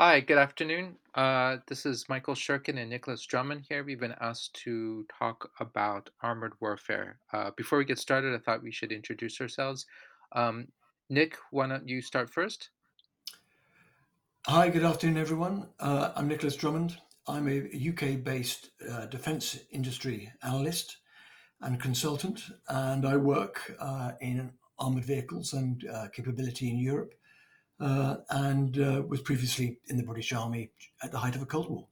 Hi, good afternoon. Uh, this is Michael Shurkin and Nicholas Drummond here. We've been asked to talk about armored warfare. Uh, before we get started, I thought we should introduce ourselves. Um, Nick, why don't you start first? Hi, good afternoon, everyone. Uh, I'm Nicholas Drummond. I'm a UK based uh, defence industry analyst and consultant, and I work uh, in armoured vehicles and uh, capability in Europe, uh, and uh, was previously in the British Army at the height of the Cold War.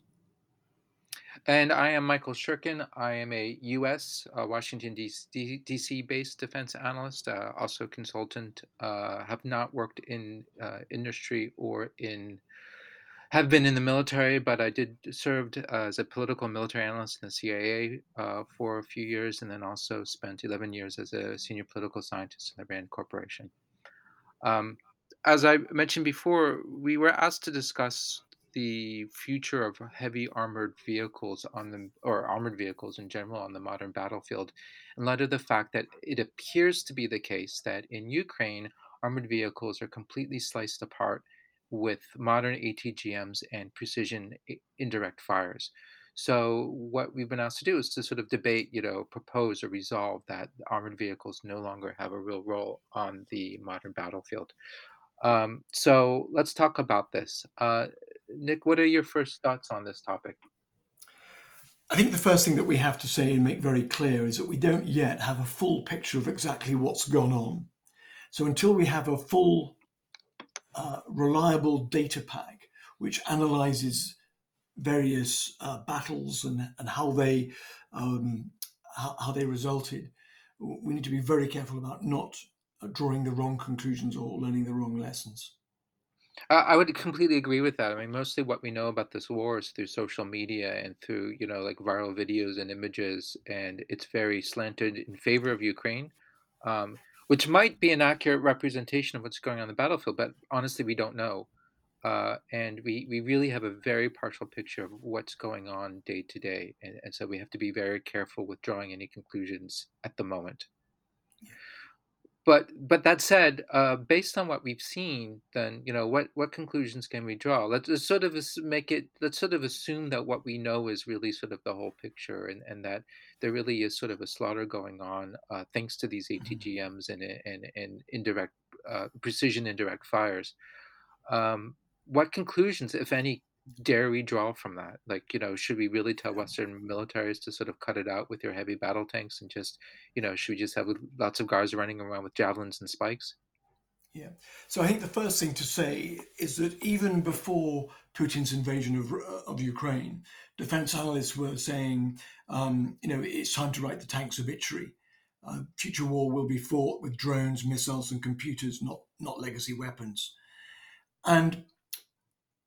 And I am Michael Shurkin. I am a U.S. Uh, Washington D.C. based defense analyst, uh, also consultant. Uh, have not worked in uh, industry or in have been in the military, but I did served as a political military analyst in the CIA uh, for a few years, and then also spent 11 years as a senior political scientist in the Rand Corporation. Um, as I mentioned before, we were asked to discuss the future of heavy armored vehicles on the or armored vehicles in general on the modern battlefield in light of the fact that it appears to be the case that in Ukraine armored vehicles are completely sliced apart with modern ATGMs and precision indirect fires. So what we've been asked to do is to sort of debate, you know, propose or resolve that armored vehicles no longer have a real role on the modern battlefield. Um, so let's talk about this. Uh, Nick, what are your first thoughts on this topic? I think the first thing that we have to say and make very clear is that we don't yet have a full picture of exactly what's gone on. So until we have a full, uh, reliable data pack which analyzes various uh, battles and, and how they um, how, how, they resulted, we need to be very careful about not drawing the wrong conclusions or learning the wrong lessons. Uh, I would completely agree with that. I mean, mostly what we know about this war is through social media and through, you know, like viral videos and images, and it's very slanted in favor of Ukraine, um, which might be an accurate representation of what's going on the battlefield, but honestly, we don't know. Uh, and we, we really have a very partial picture of what's going on day to day. And, and so we have to be very careful with drawing any conclusions at the moment. But but that said, uh, based on what we've seen, then you know what what conclusions can we draw? Let's, let's sort of make it. Let's sort of assume that what we know is really sort of the whole picture, and, and that there really is sort of a slaughter going on, uh, thanks to these Mhm. ATGMs and and and indirect uh, precision indirect fires. Um, what conclusions, if any, dare we draw from that? Like, you know, should we really tell Western militaries to sort of cut it out with your heavy battle tanks and just, you know, should we just have lots of guards running around with javelins and spikes? Yeah. So I think the first thing to say is that even before Putin's invasion of, of Ukraine, defense analysts were saying, um, you know, it's time to write the tanks obituary. Uh, future war will be fought with drones, missiles, and computers, not not legacy weapons. And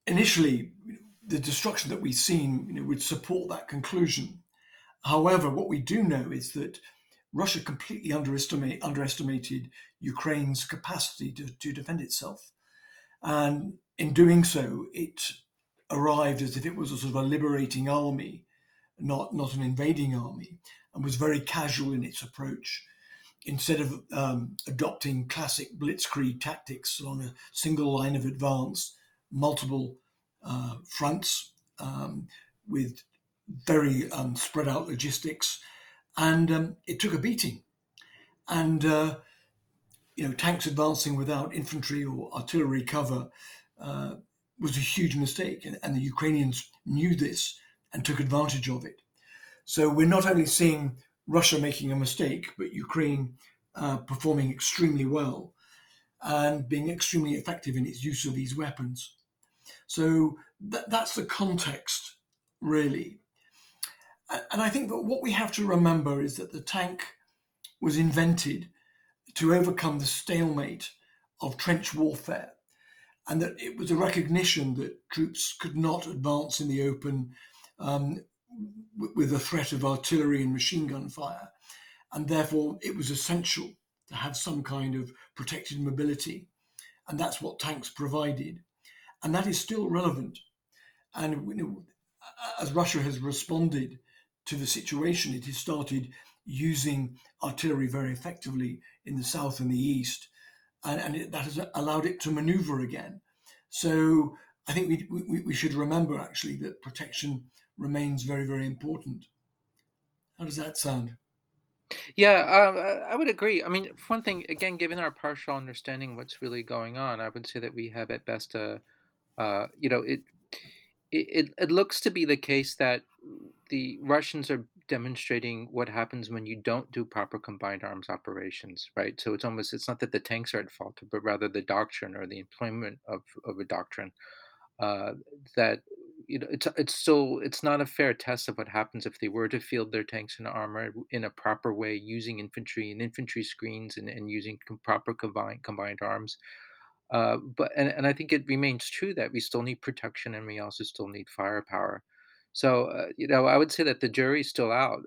initially, the destruction that we've seen you know, would support that conclusion. However, what we do know is that Russia completely underestimate, underestimated Ukraine's capacity to, to defend itself. And in doing so, it arrived as if it was a sort of a liberating army, not, not an invading army, and was very casual in its approach. Instead of um, adopting classic blitzkrieg tactics along a single line of advance, multiple uh, fronts um, with very um, spread out logistics, and um, it took a beating. And uh, you know, tanks advancing without infantry or artillery cover uh, was a huge mistake, and, and the Ukrainians knew this and took advantage of it. So we're not only seeing Russia making a mistake, but Ukraine uh, performing extremely well and being extremely effective in its use of these weapons. So th- that's the context, really. And I think that what we have to remember is that the tank was invented to overcome the stalemate of trench warfare, and that it was a recognition that troops could not advance in the open um, with the threat of artillery and machine gun fire, and therefore it was essential to have some kind of protected mobility, and that's what tanks provided, and that is still relevant. And you know, as Russia has responded to the situation, it has started using artillery very effectively in the south and the east, and, and it, that has allowed it to maneuver again. So I think we, we, we should remember actually that protection remains very, very important. How does that sound? Yeah, um, uh, I would agree. I mean, one thing, again, given our partial understanding of what's really going on, I would say that we have at best a, uh, you know, it, it it looks to be the case that the Russians are demonstrating what happens when you don't do proper combined arms operations, right? So it's almost it's not that the tanks are at fault, but rather the doctrine or the employment of of a doctrine uh, that you know it's it's still it's not a fair test of what happens if they were to field their tanks and armor in a proper way using infantry and infantry screens and, and using proper combined combined arms uh, but and, and i think it remains true that we still need protection and we also still need firepower. So uh, you know i would say that the jury's still out